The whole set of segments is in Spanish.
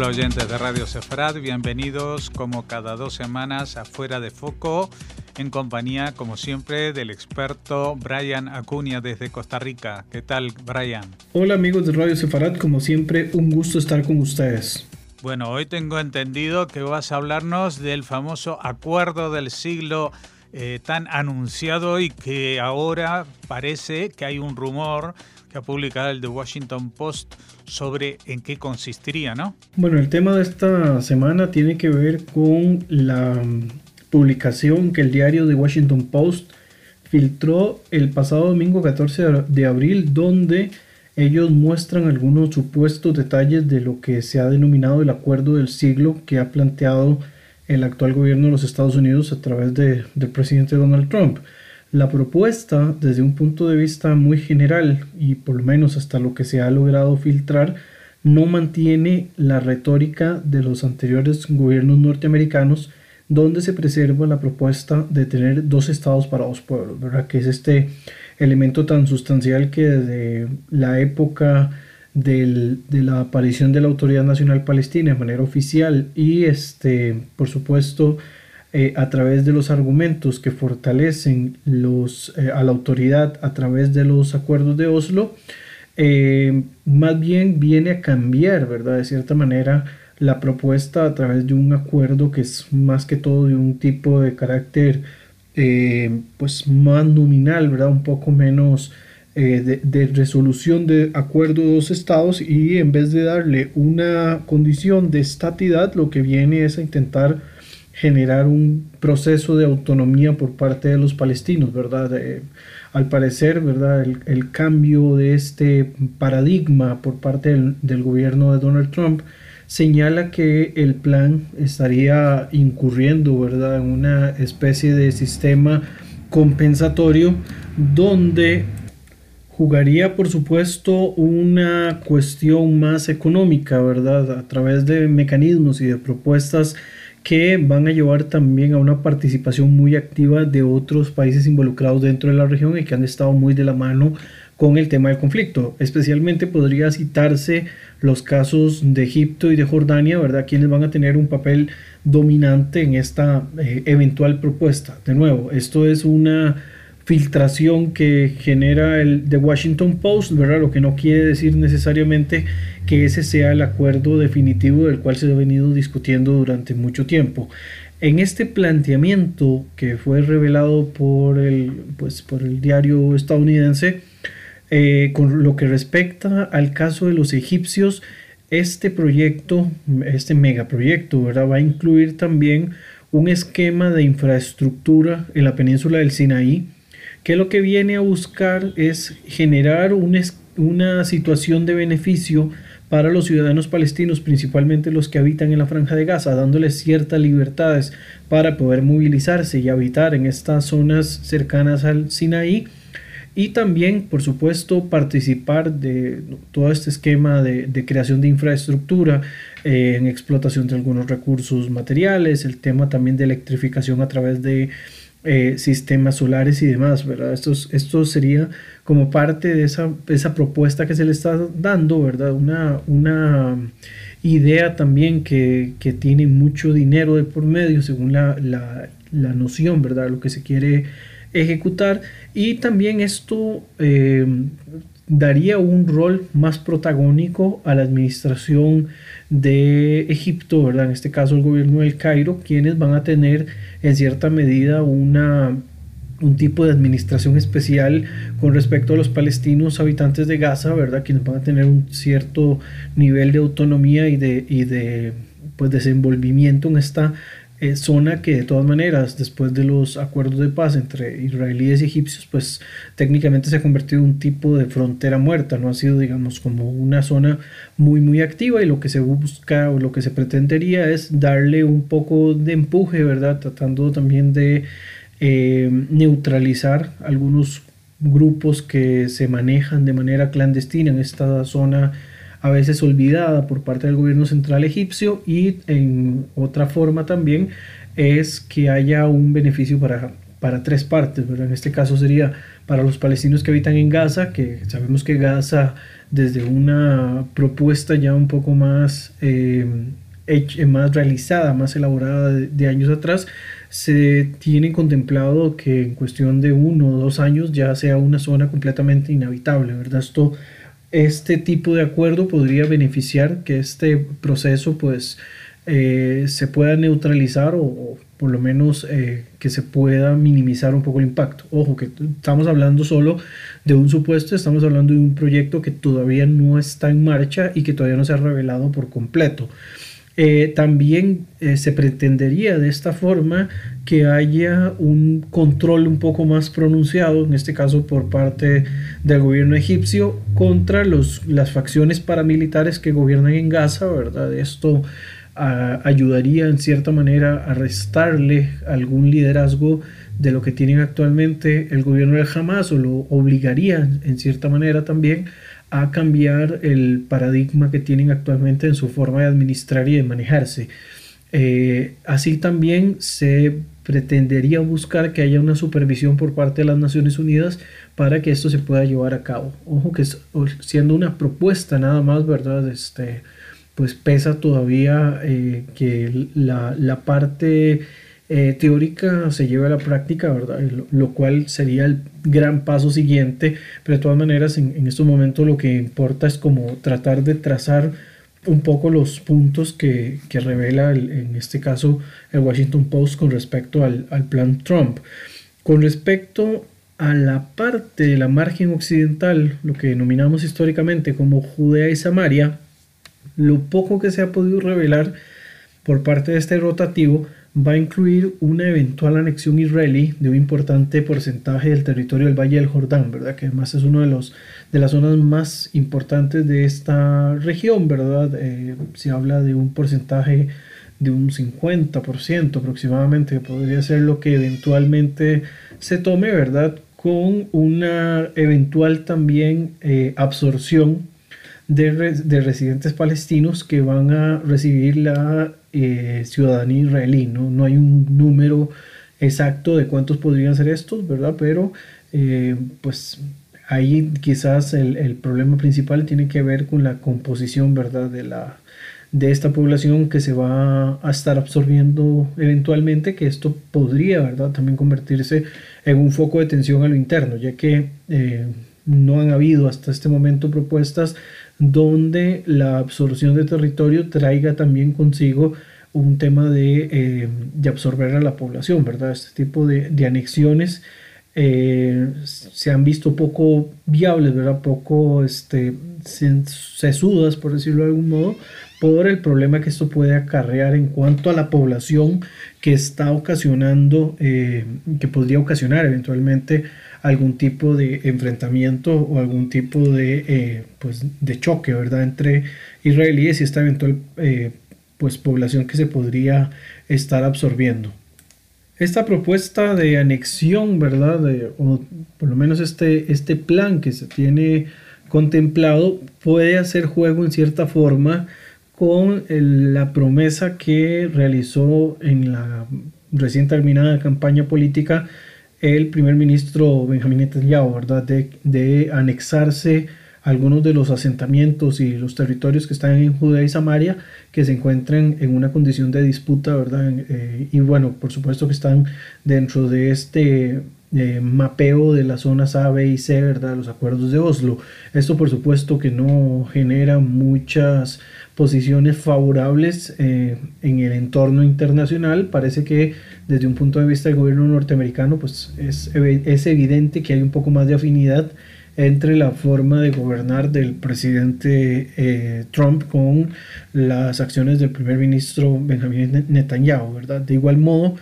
Hola oyentes de Radio Sefarad, bienvenidos como cada dos semanas a Fuera de Foco, en compañía, como siempre, del experto Brian Acuña desde Costa Rica. ¿Qué tal, Brian? Hola amigos de Radio Sefarad, como siempre, un gusto estar con ustedes. Bueno, hoy tengo entendido que vas a hablarnos del famoso acuerdo del siglo eh, tan anunciado y que ahora parece que hay un rumor que ha publicado el The Washington Post sobre en qué consistiría, ¿no? Bueno, el tema de esta semana tiene que ver con la mm, publicación que el diario The Washington Post filtró el pasado domingo 14 de abril, donde ellos muestran algunos supuestos detalles de lo que se ha denominado el acuerdo del siglo que ha planteado el actual gobierno de los Estados Unidos a través de, del presidente Donald Trump. La propuesta, desde un punto de vista muy general y por lo menos hasta lo que se ha logrado filtrar, no mantiene la retórica de los anteriores gobiernos norteamericanos donde se preserva la propuesta de tener dos estados para dos pueblos, ¿verdad? Que es este elemento tan sustancial que desde la época de la aparición de la Autoridad Nacional Palestina de manera oficial y este, por supuesto, eh, a través de los argumentos que fortalecen los, eh, a la autoridad a través de los acuerdos de Oslo, eh, más bien viene a cambiar, ¿verdad? De cierta manera, la propuesta a través de un acuerdo que es más que todo de un tipo de carácter, pues más nominal, ¿verdad? Un poco menos de, de, resolución de acuerdo de dos estados y en vez de darle una condición de estatidad, lo que viene es a intentar generar un proceso de autonomía por parte de los palestinos, ¿verdad? al parecer, ¿verdad? El, cambio de este paradigma por parte del, gobierno de Donald Trump señala que el plan estaría incurriendo, ¿verdad? En una especie de sistema compensatorio donde jugaría por supuesto una cuestión más económica, ¿verdad? A través de mecanismos y de propuestas que van a llevar también a una participación muy activa de otros países involucrados dentro de la región y que han estado muy de la mano con el tema del conflicto. Especialmente podría citarse los casos de Egipto y de Jordania, ¿verdad? Quienes van a tener un papel dominante en esta eh, eventual propuesta. De nuevo, esto es una filtración que genera el The Washington Post, ¿verdad? Lo que no quiere decir necesariamente que ese sea el acuerdo definitivo del cual se ha venido discutiendo durante mucho tiempo. En este planteamiento que fue revelado por el, pues, por el diario estadounidense, eh, con lo que respecta al caso de los egipcios, este proyecto, este megaproyecto, ¿verdad? va a incluir también un esquema de infraestructura en la península del Sinaí, que lo que viene a buscar es generar una situación de beneficio para los ciudadanos palestinos, principalmente los que habitan en la franja de Gaza, dándoles ciertas libertades para poder movilizarse y habitar en estas zonas cercanas al Sinaí. Y también, por supuesto, participar de todo este esquema de, creación de infraestructura, eh, en explotación de algunos recursos materiales, el tema también de electrificación a través de eh, sistemas solares y demás, ¿verdad? Esto, esto sería como parte de esa, esa, propuesta que se le está dando, ¿verdad? Una, una idea también que, que, tiene mucho dinero de por medio, según la, la, la, noción, ¿verdad? Lo que se quiere ejecutar. Y también esto eh, daría un rol más protagónico a la administración de Egipto, ¿verdad? En este caso el gobierno del Cairo, quienes van a tener en cierta medida una, un tipo de administración especial con respecto a los palestinos habitantes de Gaza, ¿verdad? Quienes van a tener un cierto nivel de autonomía y de, y de pues, desenvolvimiento en esta zona que de todas maneras, después de los acuerdos de paz entre israelíes y egipcios, pues técnicamente se ha convertido en un tipo de frontera muerta, no ha sido, digamos, como una zona muy, muy activa y lo que se busca o lo que se pretendería es darle un poco de empuje, ¿verdad? Tratando también de eh, neutralizar algunos grupos que se manejan de manera clandestina en esta zona a veces olvidada por parte del gobierno central egipcio y en otra forma también es que haya un beneficio para para tres partes, ¿verdad? En este caso sería para los palestinos que habitan en Gaza, que sabemos que Gaza desde una propuesta ya un poco más, eh, más realizada, más elaborada de, años atrás, se tiene contemplado que en cuestión de uno o dos años ya sea una zona completamente inhabitable, ¿verdad? Esto, este tipo de acuerdo podría beneficiar que este proceso pues eh, se pueda neutralizar o, por lo menos eh, que se pueda minimizar un poco el impacto. Ojo, que estamos hablando solo de un supuesto, estamos hablando de un proyecto que todavía no está en marcha y que todavía no se ha revelado por completo. Eh, también se pretendería de esta forma que haya un control un poco más pronunciado, en este caso por parte del gobierno egipcio, contra los, las facciones paramilitares que gobiernan en Gaza, ¿verdad? Esto ayudaría en cierta manera a restarle algún liderazgo de lo que tienen actualmente el gobierno del Hamas o lo obligaría en cierta manera también a cambiar el paradigma que tienen actualmente en su forma de administrar y de manejarse. Eh, así también se pretendería buscar que haya una supervisión por parte de las Naciones Unidas para que esto se pueda llevar a cabo. Ojo que siendo una propuesta nada más, ¿verdad? Este, pues pesa todavía eh, que la, parte eh, teórica se lleve a la práctica, ¿verdad? Lo, cual sería el gran paso siguiente, pero de todas maneras en, en estos momentos lo que importa es como tratar de trazar un poco los puntos que, revela en este caso el Washington Post con respecto al, al plan Trump. Con respecto a la parte de la margen occidental, lo que denominamos históricamente como Judea y Samaria, lo poco que se ha podido revelar por parte de este rotativo va a incluir una eventual anexión israelí de un importante porcentaje del territorio del Valle del Jordán, ¿verdad? Que además es uno de los de las zonas más importantes de esta región, ¿verdad? Eh, se habla de un porcentaje de un 50% aproximadamente, que podría ser lo que eventualmente se tome, ¿verdad? Con una eventual también eh, absorción de, residentes palestinos que van a recibir la eh, ciudadanía israelí. ¿no? no hay un número exacto de cuántos podrían ser estos, ¿verdad? Pero eh, pues ahí quizás el, problema principal tiene que ver con la composición, ¿verdad? De, la, de esta población que se va a estar absorbiendo eventualmente, que esto podría, ¿verdad? También convertirse en un foco de tensión a lo interno, ya que eh, no han habido hasta este momento propuestas donde la absorción de territorio traiga también consigo un tema de, eh, de absorber a la población, ¿verdad? Este tipo de, anexiones eh, se han visto poco viables, ¿verdad? Poco este, sesudas, por decirlo de algún modo, por el problema que esto puede acarrear en cuanto a la población que está ocasionando, eh, que podría ocasionar eventualmente algún tipo de enfrentamiento o algún tipo de, eh, pues, de choque ¿verdad? entre israelíes y esta eventual eh, pues, población que se podría estar absorbiendo. Esta propuesta de anexión, ¿verdad? o por lo menos este, este plan que se tiene contemplado puede hacer juego en cierta forma con la promesa que realizó en la recién terminada campaña política el primer ministro Benjamín Netanyahu, ¿verdad? De, de, anexarse algunos de los asentamientos y los territorios que están en Judea y Samaria que se encuentran en una condición de disputa, ¿verdad? Eh, y bueno, por supuesto que están dentro de este eh, mapeo de las zonas A, B y C, ¿verdad? Los acuerdos de Oslo. Esto por supuesto que no genera muchas posiciones favorables eh, en el entorno internacional. Parece que desde un punto de vista del gobierno norteamericano, pues es, es evidente que hay un poco más de afinidad entre la forma de gobernar del presidente eh, Trump con las acciones del primer ministro Benjamin Netanyahu, ¿verdad? De igual modo,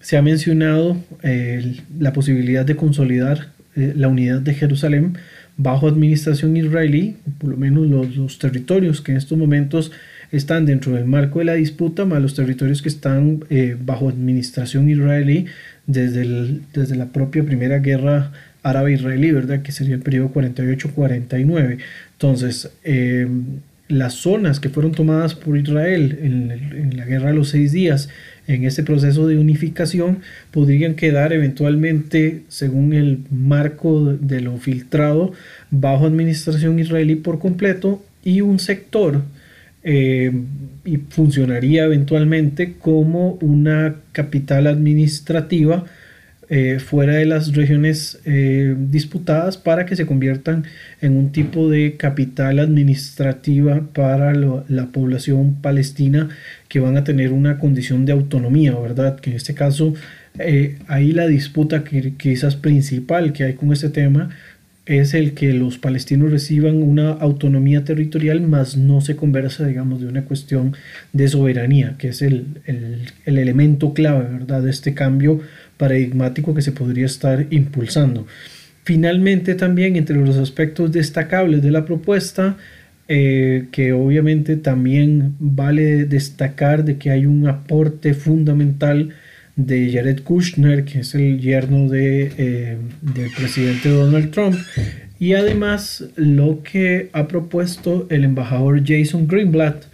se ha mencionado eh, la posibilidad de consolidar la unidad de Jerusalén bajo administración israelí, por lo menos los, territorios que en estos momentos están dentro del marco de la disputa, más los territorios que están eh, bajo administración israelí desde, desde la propia primera guerra árabe-israelí, ¿verdad? Que sería el periodo 48-49. Entonces, eh, las zonas que fueron tomadas por Israel en, la guerra de los seis días, en este proceso de unificación, podrían quedar eventualmente, según el marco de lo filtrado, bajo administración israelí por completo y un sector eh, y funcionaría eventualmente como una capital administrativa eh, fuera de las regiones eh, disputadas para que se conviertan en un tipo de capital administrativa para la población palestina que van a tener una condición de autonomía, ¿verdad? Que en este caso, eh, ahí la disputa que, quizás principal que hay con este tema es el que los palestinos reciban una autonomía territorial, más no se conversa, digamos, de una cuestión de soberanía, que es el, el, el elemento clave, ¿verdad?, de este cambio paradigmático que se podría estar impulsando. Finalmente también entre los aspectos destacables de la propuesta, eh, que obviamente también vale destacar de que hay un aporte fundamental de Jared Kushner, que es el yerno eh, del presidente Donald Trump, y además lo que ha propuesto el embajador Jason Greenblatt,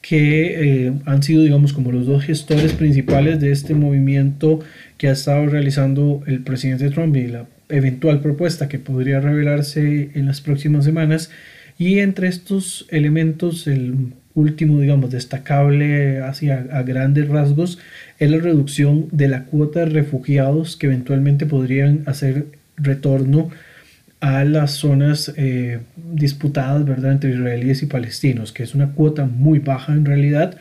que eh, han sido, digamos, como los dos gestores principales de este movimiento que ha estado realizando el presidente Trump y la eventual propuesta que podría revelarse en las próximas semanas. Y entre estos elementos, el último, digamos, destacable hacia a grandes rasgos es la reducción de la cuota de refugiados que eventualmente podrían hacer retorno a las zonas eh, disputadas ¿verdad? entre israelíes y palestinos, que es una cuota muy baja en realidad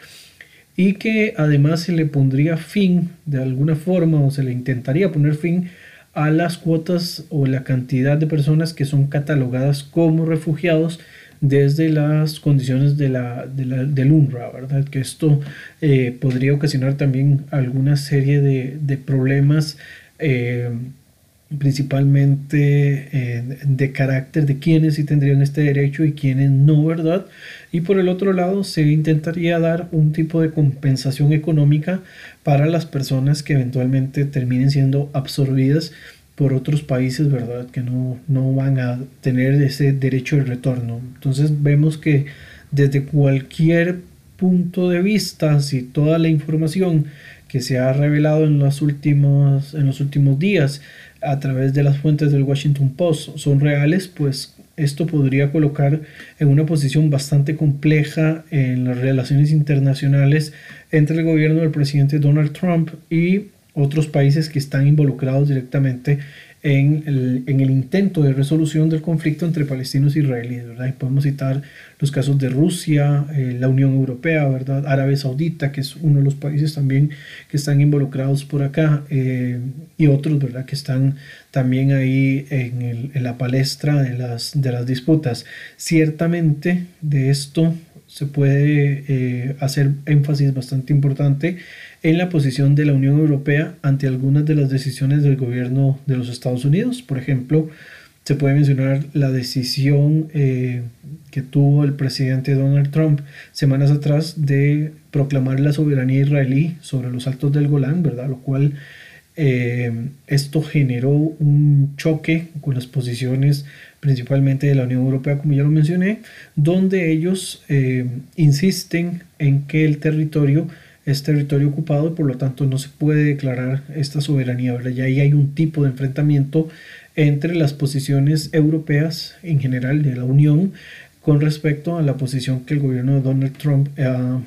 y que además se le pondría fin de alguna forma o se le intentaría poner fin a las cuotas o la cantidad de personas que son catalogadas como refugiados desde las condiciones de la, del UNRWA, ¿verdad? Que esto eh, podría ocasionar también alguna serie de, de problemas eh, principalmente eh, de carácter de quienes sí tendrían este derecho y quienes no, ¿verdad? Y por el otro lado, se intentaría dar un tipo de compensación económica para las personas que eventualmente terminen siendo absorbidas por otros países, ¿verdad? Que no, no van a tener ese derecho de retorno. Entonces vemos que desde cualquier punto de vista, si toda la información que se ha revelado en los últimos, en los últimos días a través de las fuentes del Washington Post son reales, pues esto podría colocar en una posición bastante compleja en las relaciones internacionales entre el gobierno del presidente Donald Trump y otros países que están involucrados directamente en el, en el, intento de resolución del conflicto entre palestinos e israelíes, ¿verdad? Y podemos citar los casos de Rusia, eh, la Unión Europea, ¿verdad? Arabia Saudita, que es uno de los países también que están involucrados por acá, eh, y otros, ¿verdad? Que están también ahí en, la palestra de las, de las disputas. Ciertamente de esto se puede eh, hacer énfasis bastante importante en la posición de la Unión Europea ante algunas de las decisiones del gobierno de los Estados Unidos. Por ejemplo, se puede mencionar la decisión eh, que tuvo el presidente Donald Trump semanas atrás de proclamar la soberanía israelí sobre los altos del Golán, ¿verdad? Lo cual eh, esto generó un choque con las posiciones principalmente de la Unión Europea, como ya lo mencioné, donde ellos eh, insisten en que el territorio es territorio ocupado y por lo tanto no se puede declarar esta soberanía. ¿verdad? Y ahí hay un tipo de enfrentamiento entre las posiciones europeas en general de la Unión con respecto a la posición que el gobierno de Donald Trump ha,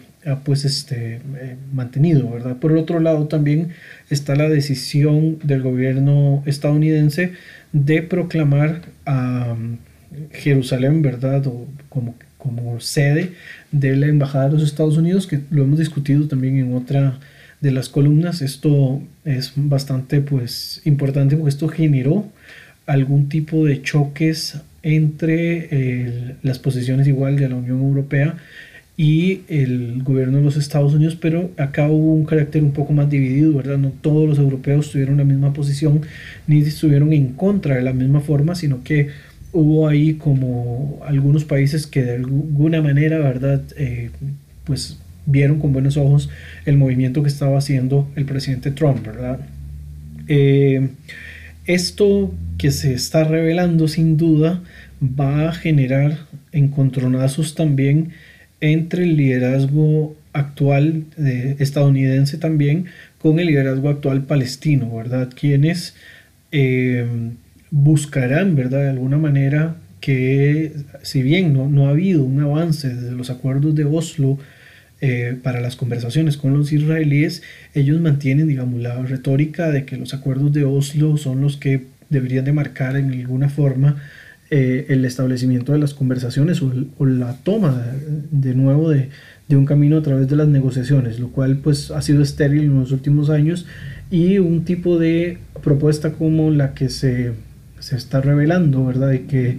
pues este, eh, mantenido. ¿verdad? Por otro lado también está la decisión del gobierno estadounidense de proclamar a Jerusalén, ¿verdad? O como como sede de la Embajada de los Estados Unidos, que lo hemos discutido también en otra de las columnas. Esto es bastante pues, importante porque esto generó algún tipo de choques entre las posiciones igual de la Unión Europea y el gobierno de los Estados Unidos, pero acá hubo un carácter un poco más dividido, ¿verdad? No todos los europeos tuvieron la misma posición, ni estuvieron en contra de la misma forma, sino que hubo ahí como algunos países que de alguna manera, ¿verdad? Eh, pues vieron con buenos ojos el movimiento que estaba haciendo el presidente Trump, ¿verdad? Eh, esto que se está revelando sin duda va a generar encontronazos también entre el liderazgo actual estadounidense también con el liderazgo actual palestino, ¿verdad? Quienes eh, buscarán, ¿verdad? De alguna manera que si bien no, no ha habido un avance desde los acuerdos de Oslo eh, para las conversaciones con los israelíes, ellos mantienen, digamos, la retórica de que los acuerdos de Oslo son los que deberían de marcar en alguna forma eh, el establecimiento de las conversaciones o, la toma de, nuevo de, de, un camino a través de las negociaciones, lo cual pues ha sido estéril en los últimos años y un tipo de propuesta como la que se, se está revelando, ¿verdad? Y que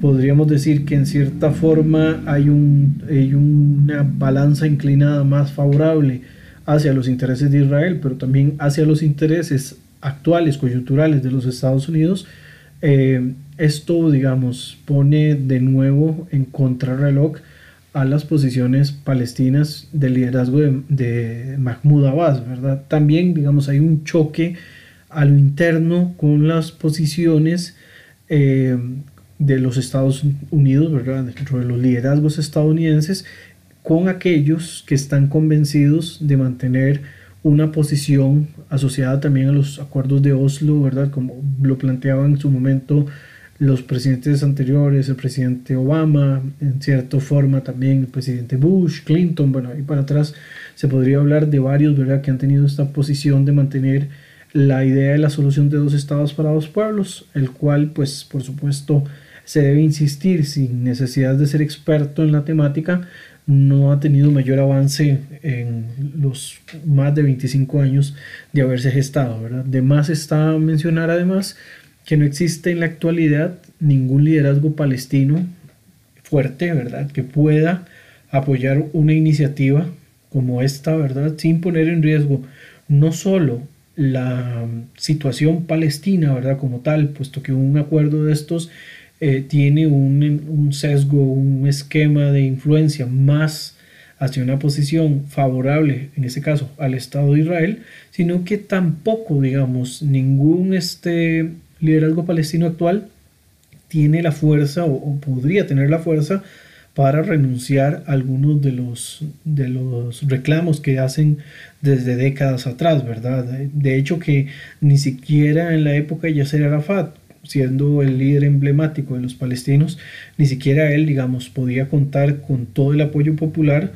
podríamos decir que en cierta forma hay, un, hay una balanza inclinada más favorable hacia los intereses de Israel, pero también hacia los intereses actuales, coyunturales de los Estados Unidos, eh, esto, digamos, pone de nuevo en contrarreloj a las posiciones palestinas del liderazgo de, Mahmoud Abbas, ¿verdad? También, digamos, hay un choque a lo interno con las posiciones eh, de los Estados Unidos, ¿verdad? Dentro de los liderazgos estadounidenses, con aquellos que están convencidos de mantener una posición asociada también a los acuerdos de Oslo, ¿verdad? Como lo planteaban en su momento los presidentes anteriores, el presidente Obama, en cierta forma también el presidente Bush, Clinton, bueno, ahí para atrás se podría hablar de varios, ¿verdad?, que han tenido esta posición de mantener la idea de la solución de dos estados para dos pueblos, el cual, pues, por supuesto, se debe insistir sin necesidad de ser experto en la temática, no ha tenido mayor avance en los más de 25 años de haberse gestado, ¿verdad? De más está mencionar además que no existe en la actualidad ningún liderazgo palestino fuerte, ¿verdad? Que pueda apoyar una iniciativa como esta, ¿verdad? Sin poner en riesgo no solo la situación palestina, ¿verdad? Como tal, puesto que un acuerdo de estos eh, tiene un, sesgo, un esquema de influencia más hacia una posición favorable, en este caso, al Estado de Israel, sino que tampoco, digamos, ningún este liderazgo palestino actual tiene la fuerza o, podría tener la fuerza para renunciar a algunos de los, de los reclamos que hacen desde décadas atrás, ¿verdad? De hecho que ni siquiera en la época de Yasser Arafat, siendo el líder emblemático de los palestinos, ni siquiera él, digamos, podía contar con todo el apoyo popular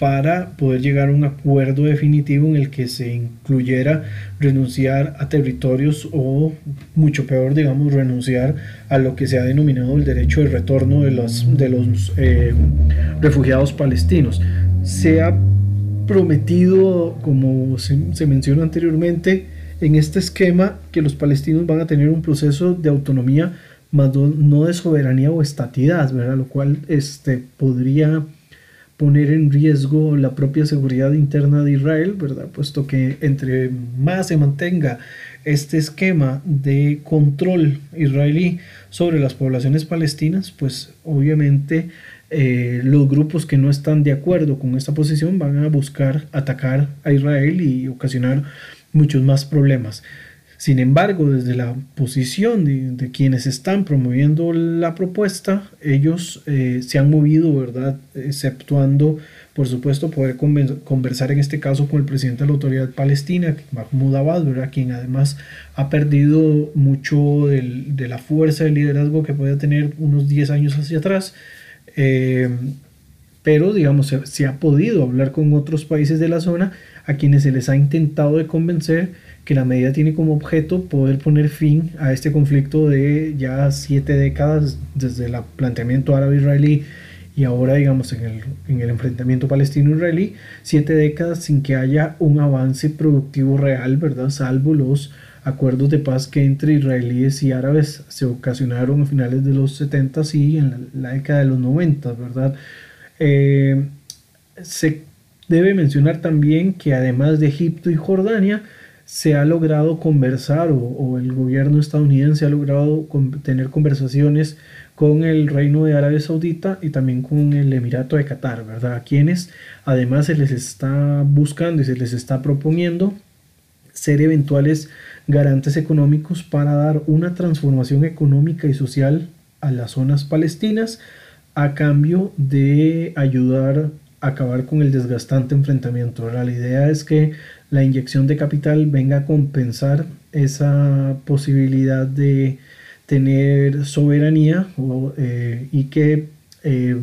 para poder llegar a un acuerdo definitivo en el que se incluyera renunciar a territorios o, mucho peor, digamos, renunciar a lo que se ha denominado el derecho de retorno de los, de los eh, refugiados palestinos. Se ha prometido, como se, se mencionó anteriormente, en este esquema que los palestinos van a tener un proceso de autonomía, más no de soberanía o estatidad, ¿verdad? Lo cual este, podría poner en riesgo la propia seguridad interna de Israel, ¿verdad? Puesto que entre más se mantenga este esquema de control israelí sobre las poblaciones palestinas, pues obviamente eh, los grupos que no están de acuerdo con esta posición van a buscar atacar a Israel y ocasionar muchos más problemas. Sin embargo, desde la posición de, quienes están promoviendo la propuesta, ellos eh, se han movido, ¿verdad? Exceptuando, por supuesto, poder conversar en este caso con el presidente de la autoridad palestina, Mahmoud Abbas, ¿verdad? Quien además ha perdido mucho de la fuerza de liderazgo que podía tener unos 10 años hacia atrás. Eh, pero, digamos, se, se ha podido hablar con otros países de la zona a quienes se les ha intentado de convencer que la medida tiene como objeto poder poner fin a este conflicto de ya siete décadas desde el planteamiento árabe-israelí y ahora digamos en el, en el enfrentamiento palestino-israelí, siete décadas sin que haya un avance productivo real, ¿verdad? Salvo los acuerdos de paz que entre israelíes y árabes se ocasionaron a finales de los 70 y en la, década de los 90, ¿verdad? Eh, se Debe mencionar también que además de Egipto y Jordania, se ha logrado conversar o, el gobierno estadounidense ha logrado tener conversaciones con el Reino de Arabia Saudita y también con el Emirato de Qatar, ¿verdad? A quienes además se les está buscando y se les está proponiendo ser eventuales garantes económicos para dar una transformación económica y social a las zonas palestinas a cambio de ayudar acabar con el desgastante enfrentamiento. La idea es que la inyección de capital venga a compensar esa posibilidad de tener soberanía eh, y que eh,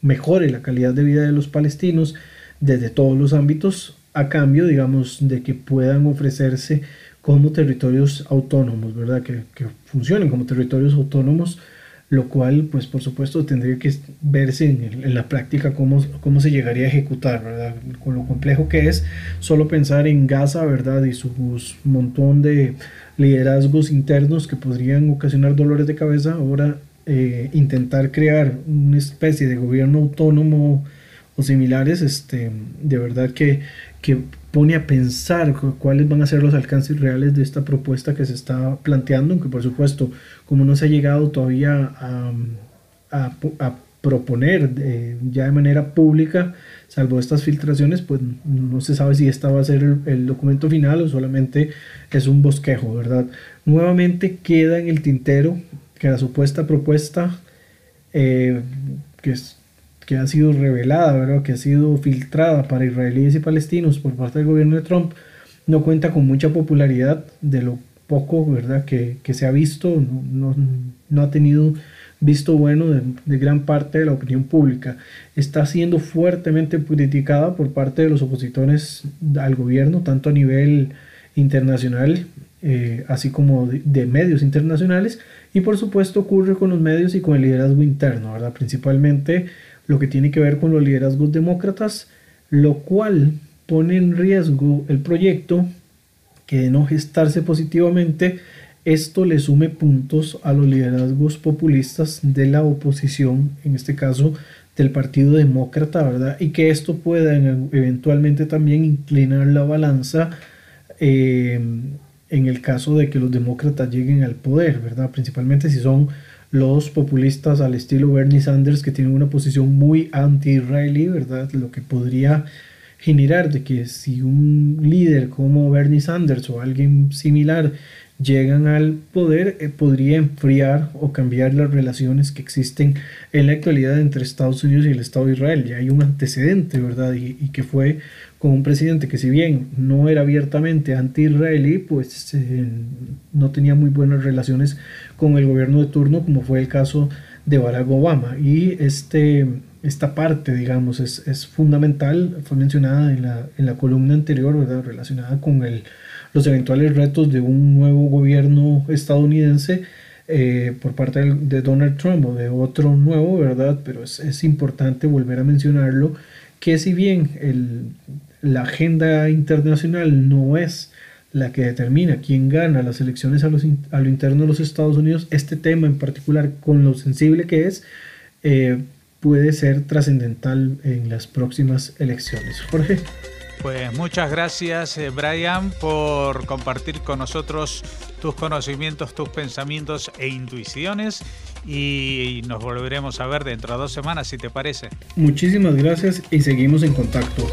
mejore la calidad de vida de los palestinos desde todos los ámbitos a cambio, digamos, de que puedan ofrecerse como territorios autónomos, ¿verdad? Que, que funcionen como territorios autónomos lo cual pues por supuesto tendría que verse en, la práctica cómo, cómo, se llegaría a ejecutar, ¿verdad? Con lo complejo que es solo pensar en Gaza, ¿verdad? Y su montón de liderazgos internos que podrían ocasionar dolores de cabeza, ahora eh, intentar crear una especie de gobierno autónomo similares, este, de verdad que, que pone a pensar cuáles van a ser los alcances reales de esta propuesta que se está planteando, aunque por supuesto, como no se ha llegado todavía a, a, proponer eh, ya de manera pública, salvo estas filtraciones, pues no se sabe si esta va a ser el, documento final o solamente es un bosquejo, ¿verdad? Nuevamente queda en el tintero que la supuesta propuesta eh, que es que ha sido revelada, ¿verdad? que ha sido filtrada para israelíes y palestinos por parte del gobierno de Trump, no cuenta con mucha popularidad de lo poco ¿verdad? Que, que se ha visto, no, no, ha tenido visto bueno de, de, gran parte de la opinión pública. Está siendo fuertemente criticada por parte de los opositores al gobierno, tanto a nivel internacional, eh, así como de, de, medios internacionales, y por supuesto ocurre con los medios y con el liderazgo interno, ¿verdad? principalmente lo que tiene que ver con los liderazgos demócratas, lo cual pone en riesgo el proyecto que de no gestarse positivamente, esto le sume puntos a los liderazgos populistas de la oposición, en este caso del Partido Demócrata, ¿verdad? Y que esto pueda eventualmente también inclinar la balanza eh, en el caso de que los demócratas lleguen al poder, ¿verdad? Principalmente si son los populistas al estilo Bernie Sanders que tienen una posición muy anti-israelí, ¿verdad? Lo que podría generar de que si un líder como Bernie Sanders o alguien similar llegan al poder, eh, podría enfriar o cambiar las relaciones que existen en la actualidad entre Estados Unidos y el Estado de Israel. Ya hay un antecedente, ¿verdad? Y, y que fue con un presidente que si bien no era abiertamente anti-israelí, pues eh, no tenía muy buenas relaciones con el gobierno de turno, como fue el caso de Barack Obama. Y este, esta parte, digamos, es, es fundamental, fue mencionada en la, en la columna anterior, ¿verdad? relacionada con el, los eventuales retos de un nuevo gobierno estadounidense. Eh, por parte de Donald Trump o de otro nuevo, ¿verdad? Pero es, es importante volver a mencionarlo, que si bien el, la agenda internacional no es la que determina quién gana las elecciones a, lo interno de los Estados Unidos, este tema en particular, con lo sensible que es, eh, puede ser trascendental en las próximas elecciones. Jorge. Pues muchas gracias, eh, Brian, por compartir con nosotros tus conocimientos, tus pensamientos e intuiciones y nos volveremos a ver dentro de dos semanas, si te parece. Muchísimas gracias y seguimos en contacto.